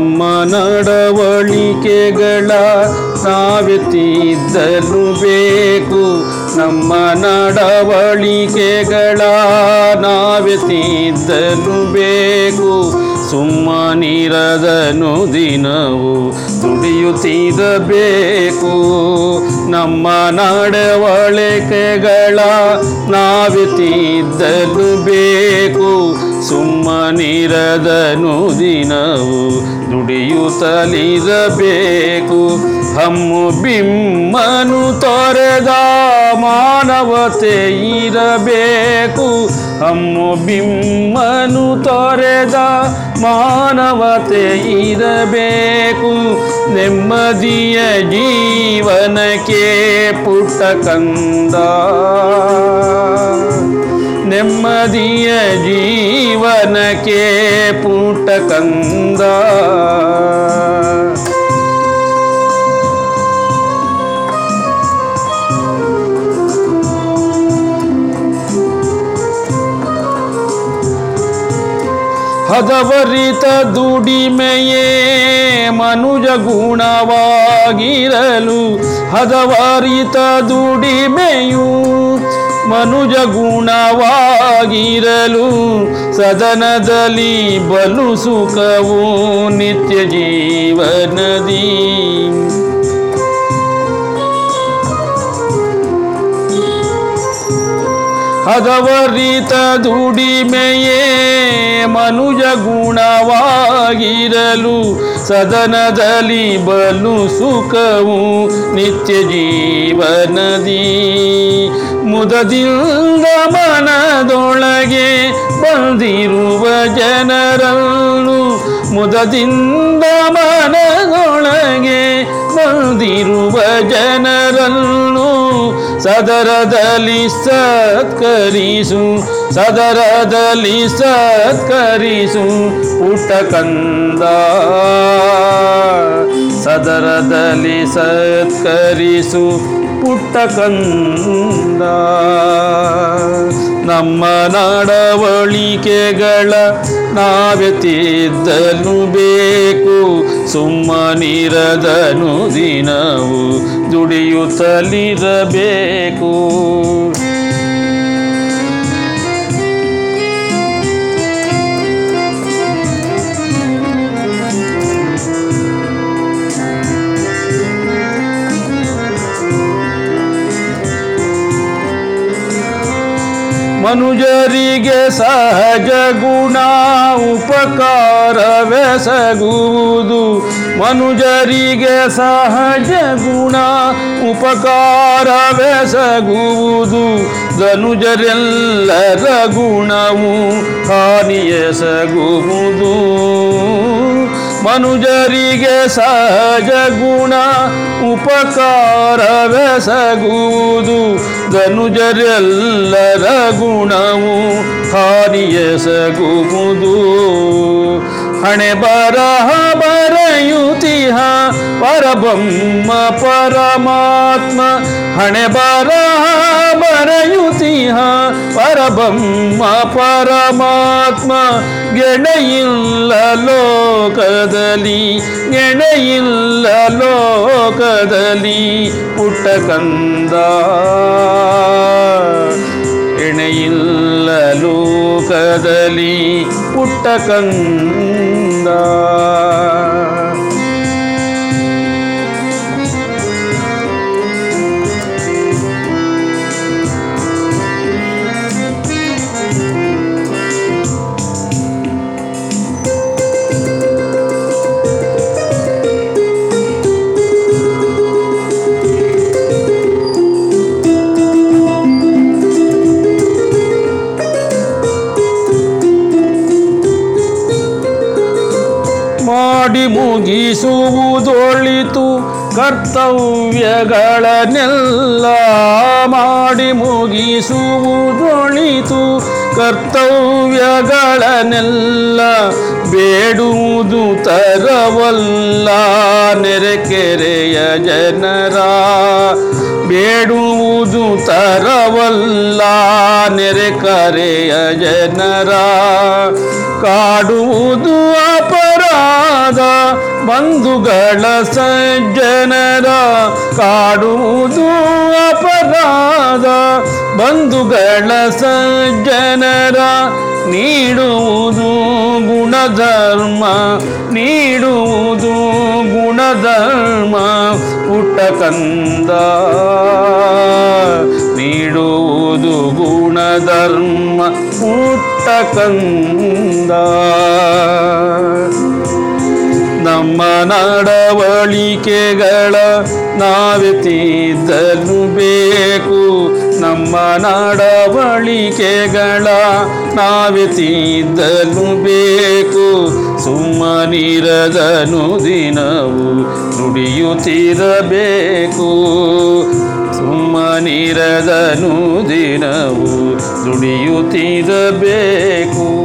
ನಮ್ಮ ನಡವಳಿಕೆಗಳ ಸಾವಿತಿದ್ದಲು ಬೇಕು. ನಮ್ಮ ನಡವಳಿಕೆಗಳ ನಾವೇ ತಿದ್ದಲು ಬೇಕು. ಸುಮ್ಮನಿರದನು ದಿನವು ದುಡಿಯುತ್ತಿರಬೇಕು. ನಮ್ಮ ನಡವಳಿಕೆಗಳ ನಾವೇ ತಿದ್ದಲು ಬೇಕು ಸುಮ್ಮನಿರದನು ದಿನವು ದುಡಿಯುತ್ತಲಿರಬೇಕು. ಹಮ್ಮು ಬಿಮ್ಮನು ತೊರೆದ ಮಾನವತೆ ಇರಬೇಕು. ಹಮ್ಮು ಬಿಮ್ಮನು ತೊರೆದ ಮಾನವತೆ ಇರಬೇಕು. ನೆಮ್ಮದಿಯ ಜೀವನಕ್ಕೆ ಪುಟ್ಟ ಕಂದ. ನೆಮ್ಮದಿಯ ಜೀವನಕ್ಕೆ ಪುಟ ಕಂದ. ಹದವರಿತ ದುಡಿಮೆಯೇ ಮನುಜ ಗುಣವಾಗಿರಲು ಹದವರಿತ ದುಡಿಮೆಯು ಮನುಜ ಗುಣವಾಗಿರಲು ಸದನದಲ್ಲಿ ಬಲು ಸುಖವು ನಿತ್ಯ ಜೀವನದಿ. ಹದವರಿತ ದುಡಿಮೆಯೇ ಮನುಜ ಗುಣವಾಗಿರಲು ಸದನದಲ್ಲಿ ಬಲು ಸುಖವು ನಿತ್ಯ ಜೀವನದಿ. ಮುದದಿಂದ ಮನದೊಳಗೆ ಬಂದಿರುವ ಜನರನ್ನು ಮುದದಿಂದ ಮನದೊಳಗೆ ಬಂದಿರುವ ಜನರನ್ನು ಸದರದಲ್ಲಿ ಸತ್ಕರಿಸು ಸದರದಲ್ಲಿ ಸತ್ಕರಿಸು ಪುಟ್ಟ ಕಂದ. ಸದರದಲ್ಲಿ ಸತ್ಕರಿಸು ಪುಟ್ಟ ಕಂದ. ನಮ್ಮ ನಡವಳಿಕೆಗಳ ನಾವೇ ತಿದ್ದಲು ಬೇಕು ಸುಮ್ಮನಿರದನು ದಿನವು ದುಡಿಯುತ್ತಲಿರಬೇಕು. ಮನುಜರಿಗೆ ಸಹಜ ಗುಣ ಉಪಕಾರವೆಸಗುವುದು ಮನುಜರಿಗೆ ಸಹಜ ಗುಣ ಉಪಕಾರವೆಸಗುವುದು ಧನುಜರೆಲ್ಲರ ಗುಣವು ಹಾನಿಯೆಸಗುವುದು ಮನುಜರಿಗೆ ಸಹಜ ಗುಣ ಉಪಕಾರವೆಸಗುವುದು ಧನುಜರೆಲ್ಲರ ಗುಣವು ಹಾನಿಯೆಸಗುವುದು ಹಣೆ ಬರಹ ಬರೆಯುತಿಹ, ಪರಬ್ರಹ್ಮ ಪರಮಾತ್ಮ. ಹಣೆ ಬರಹ ಬರೆಯುತಿಹ, ಪರಬ್ರಹ್ಮ ಪರಮಾತ್ಮ. ಗೆಣೆಯಿಲ್ಲ ಲೋಕದಲ್ಲಿ ಗೆಣೆಯಿಲ್ಲ ಲೋಕದಲ್ಲಿ ಪುಟ್ಟ ಕಂದ ಎಣೆಯಿಲ್ಲ ಲೋಕದಲ್ಲಿ ಪುಟ್ಟ ಕಂದ. ಮಾಡಿ ಮುಗಿಸುವುದೊಳಿತು ಕರ್ತವ್ಯಗಳನ್ನೆಲ್ಲ ಮಾಡಿ ಮುಗಿಸುವುದೊಳಿತು ಕರ್ತವ್ಯಗಳನ್ನೆಲ್ಲ ಬೇಡುವುದು ತರವಲ್ಲ ನೆರೆಕೆರೆಯ ಜನರ. ಬೇಡುವುದು ತರವಲ್ಲ ನೆರೆಕರೆಯ ಜನರ. ಕಾಡುವುದು ಬಂಧುಗಳ ಸಜ್ಜನರ ಕಾಡುವುದು ಅಪರಾಧ. ಬಂಧುಗಳ ಸಜ್ಜನರ ನೀಡುವುದು ಗುಣಧರ್ಮ ನೀಡುವುದು ಗುಣಧರ್ಮ, ಪುಟ್ಟ ಕಂದ. ನೀಡುವುದು ಗುಣಧರ್ಮ, ಪುಟ್ಟ ಕಂದ. ನಮ್ಮ ನಡವಳಿಕೆಗಳ ನಾವೇ ತಿದ್ದಲು ಬೇಕು. ನಮ್ಮ ನಡವಳಿಕೆಗಳ ನಾವೇ ತಿದ್ದಲು ಬೇಕು. ಸುಮ್ಮನಿರದನು ದಿನವು ನುಡಿಯುತ್ತಿರಬೇಕು. ಸುಮ್ಮನಿರದನು ದಿನವು ದುಡಿಯುತ್ತಿರಬೇಕು